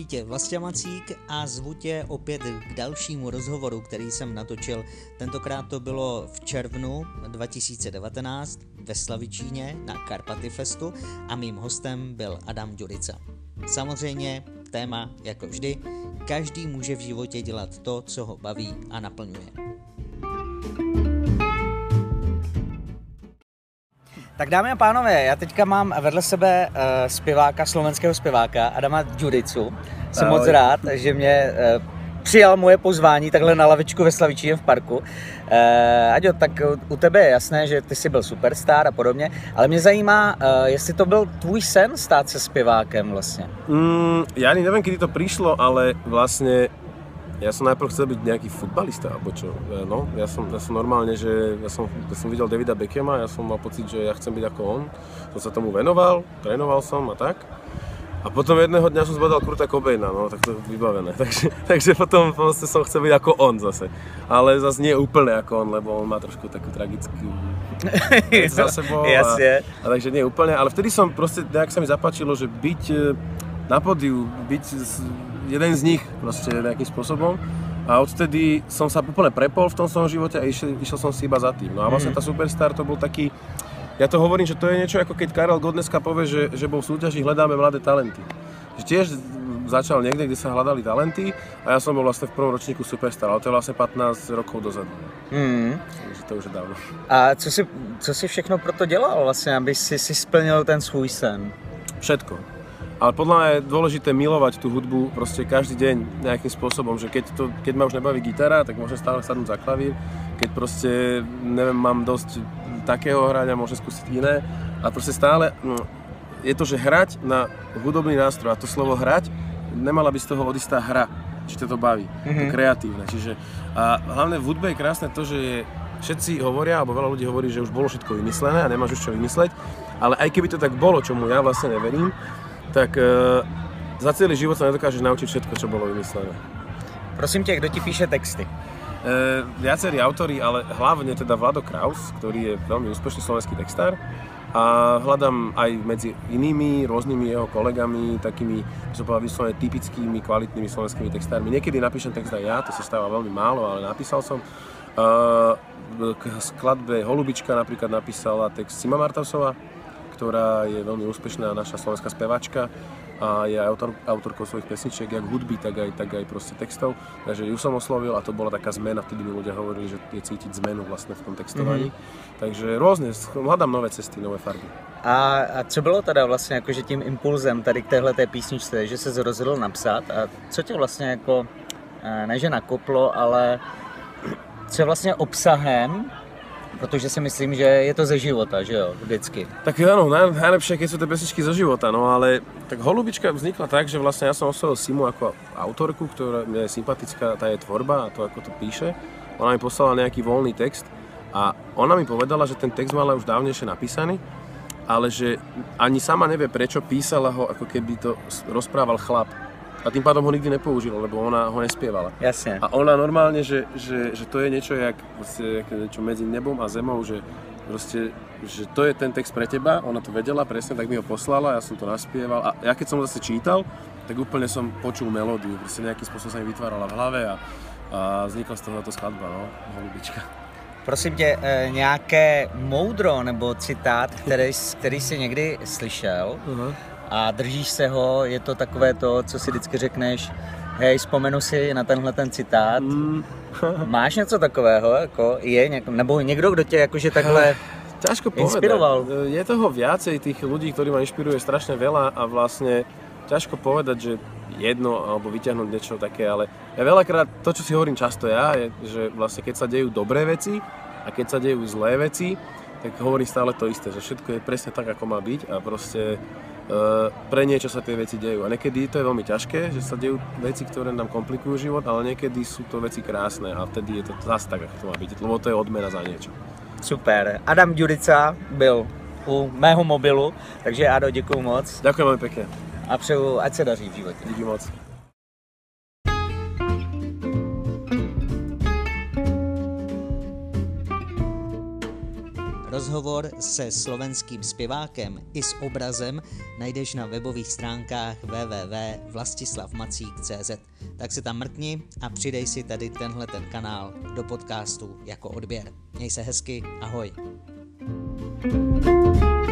Zdraví tě Vlastě Macík a zvu tě opět k dalšímu rozhovoru, který jsem natočil. Tentokrát to bylo v červnu 2019 ve Slavičíně na Karpaty Festu a mým hostem byl Adam Ďurica. Samozřejmě téma jako vždy, každý může v životě dělat to, co ho baví a naplňuje. Tak dámy a pánové, já teďka mám vedle sebe uh, zpěváka, slovenského zpěváka Adama Ďuricu. Jsem Ahoj. moc rád, že mě uh, přijal moje pozvání takhle na lavičku ve Slavičíně v parku. Uh, Aďo, tak u tebe je jasné, že ty jsi byl superstar a podobně, ale mě zajímá, uh, jestli to byl tvůj sen stát se zpěvákem vlastně. Mm, ja ani neviem, kedy to prišlo, ale vlastne ja som najprv chcel byť nejaký futbalista, alebo čo. No, ja som, ja som normálne, že ja som, ja som videl Davida Beckhama, ja som mal pocit, že ja chcem byť ako on. Som sa tomu venoval, trénoval som a tak. A potom jedného dňa som zbadal Kurta Cobaina, no tak to je vybavené. Takže, takže potom vlastne som chcel byť ako on zase. Ale zase nie úplne ako on, lebo on má trošku takú tragickú vec za sebou. A, a, takže nie úplne. Ale vtedy som proste, nejak sa mi zapáčilo, že byť e, na podiu, byť jeden z nich proste nejakým spôsobom. A odtedy som sa úplne prepol v tom svojom živote a išiel, išiel som si iba za tým. No a vlastne mhm. tá Superstar to bol taký, ja to hovorím, že to je niečo ako keď Karel Godneska povie, že, že bol v súťaži Hľadáme mladé talenty. Že tiež začal niekde, kde sa hľadali talenty a ja som bol vlastne v prvom ročníku Superstar, ale to je vlastne 15 rokov dozadu. Mm. Takže to už je dávno. A co si, co si všechno proto dělal vlastně, aby si, si splnil ten svůj sen? Všetko ale podľa mňa je dôležité milovať tú hudbu proste každý deň nejakým spôsobom, že keď, to, keď ma už nebaví gitara, tak môžem stále sadnúť za klavír, keď proste, neviem, mám dosť takého hrania, môžem skúsiť iné a proste stále no, je to, že hrať na hudobný nástroj a to slovo hrať, nemala by z toho odísť tá hra, či to baví, mm-hmm. to mhm. kreatívne, čiže a hlavne v hudbe je krásne to, že je, všetci hovoria, alebo veľa ľudí hovorí, že už bolo všetko vymyslené a nemáš už čo vymysleť, ale aj keby to tak bolo, čomu ja vlastne neverím, tak uh, za celý život sa nedokážeš naučiť všetko, čo bolo vymyslené. Prosím ťa, kto ti píše texty? E, viacerí autori, ale hlavne teda Vlado Kraus, ktorý je veľmi úspešný slovenský textár a hľadám aj medzi inými rôznymi jeho kolegami, takými, som povedal, vyslovene typickými, kvalitnými slovenskými textármi. Niekedy napíšem text aj ja, to sa stáva veľmi málo, ale napísal som. E, k skladbe Holubička napríklad napísala text Sima Martausová, ktorá je veľmi úspešná naša slovenská speváčka a je autor, autorkou svojich pesničiek, jak hudby, tak aj, tak aj proste textov. Takže ju som oslovil a to bola taká zmena, vtedy mi ľudia hovorili, že je cítiť zmenu vlastne v tom textovaní. Mm-hmm. Takže rôzne, hľadám nové cesty, nové farby. A, a co bylo teda vlastně jakože tím impulzem tady k téhle té písničce, že se rozhodl napsat a co tě vlastně jako, eh, ne že nakoplo, ale co je vlastně obsahem Protože si myslím, že je to ze života, že jo, vždycky. Tak áno, najlepšie, keď sú tie pesničky zo života, no ale tak Holubička vznikla tak, že vlastne ja som oslovil Simu ako autorku, ktorá je sympatická, tá je tvorba a to, ako to píše. Ona mi poslala nejaký voľný text a ona mi povedala, že ten text mala už dávnejšie napísaný, ale že ani sama nevie, prečo písala ho, ako keby to rozprával chlap a tým pádom ho nikdy nepoužila, lebo ona ho nespievala. Jasne. A ona normálne, že, že, že to je niečo jak, proste, niečo medzi nebom a zemou, že proste, že to je ten text pre teba, ona to vedela presne, tak mi ho poslala, ja som to naspieval a ja keď som ho zase čítal, tak úplne som počul melódiu, proste nejakým spôsobom sa mi vytvárala v hlave a, a vznikla z toho to skladba, no, Holubička. Prosím tě, e, nějaké moudro nebo citát, který, který jsi někdy slyšel, uh-huh a držíš se ho, je to takové to, co si vždycky řekneš, hej, vzpomenu si na tenhle ten citát. Mm. Máš něco takového, jako je, něk, nebo někdo, kdo tě jakože takhle Ťažko inspiroval? Povedať. Je toho viacej tých ľudí, ktorí ma inšpiruje strašne veľa a vlastne ťažko povedať, že jedno alebo vyťahnuť niečo také, ale ja veľakrát, to čo si hovorím často ja, je, že vlastne keď sa dejú dobré veci a keď sa dejú zlé veci, tak hovorím stále to isté, že všetko je presne tak, ako má byť a proste pre niečo sa tie veci dejú. A niekedy to je veľmi ťažké, že sa dejú veci, ktoré nám komplikujú život, ale niekedy sú to veci krásne a vtedy je to zase tak, ako to má byť, lebo to je odmena za niečo. Super. Adam Ďurica byl u mého mobilu, takže Ado, děkuji moc. Ďakujem veľmi pekne. A přeju, ať se daří v životě. Díky moc. Rozhovor se slovenským zpěvákem i s obrazem najdeš na webových stránkách www.vlastislavmacík.cz Tak se tam mrkni a přidej si tady tenhle ten kanál do podcastu jako odběr. Měj se hezky, ahoj. thank you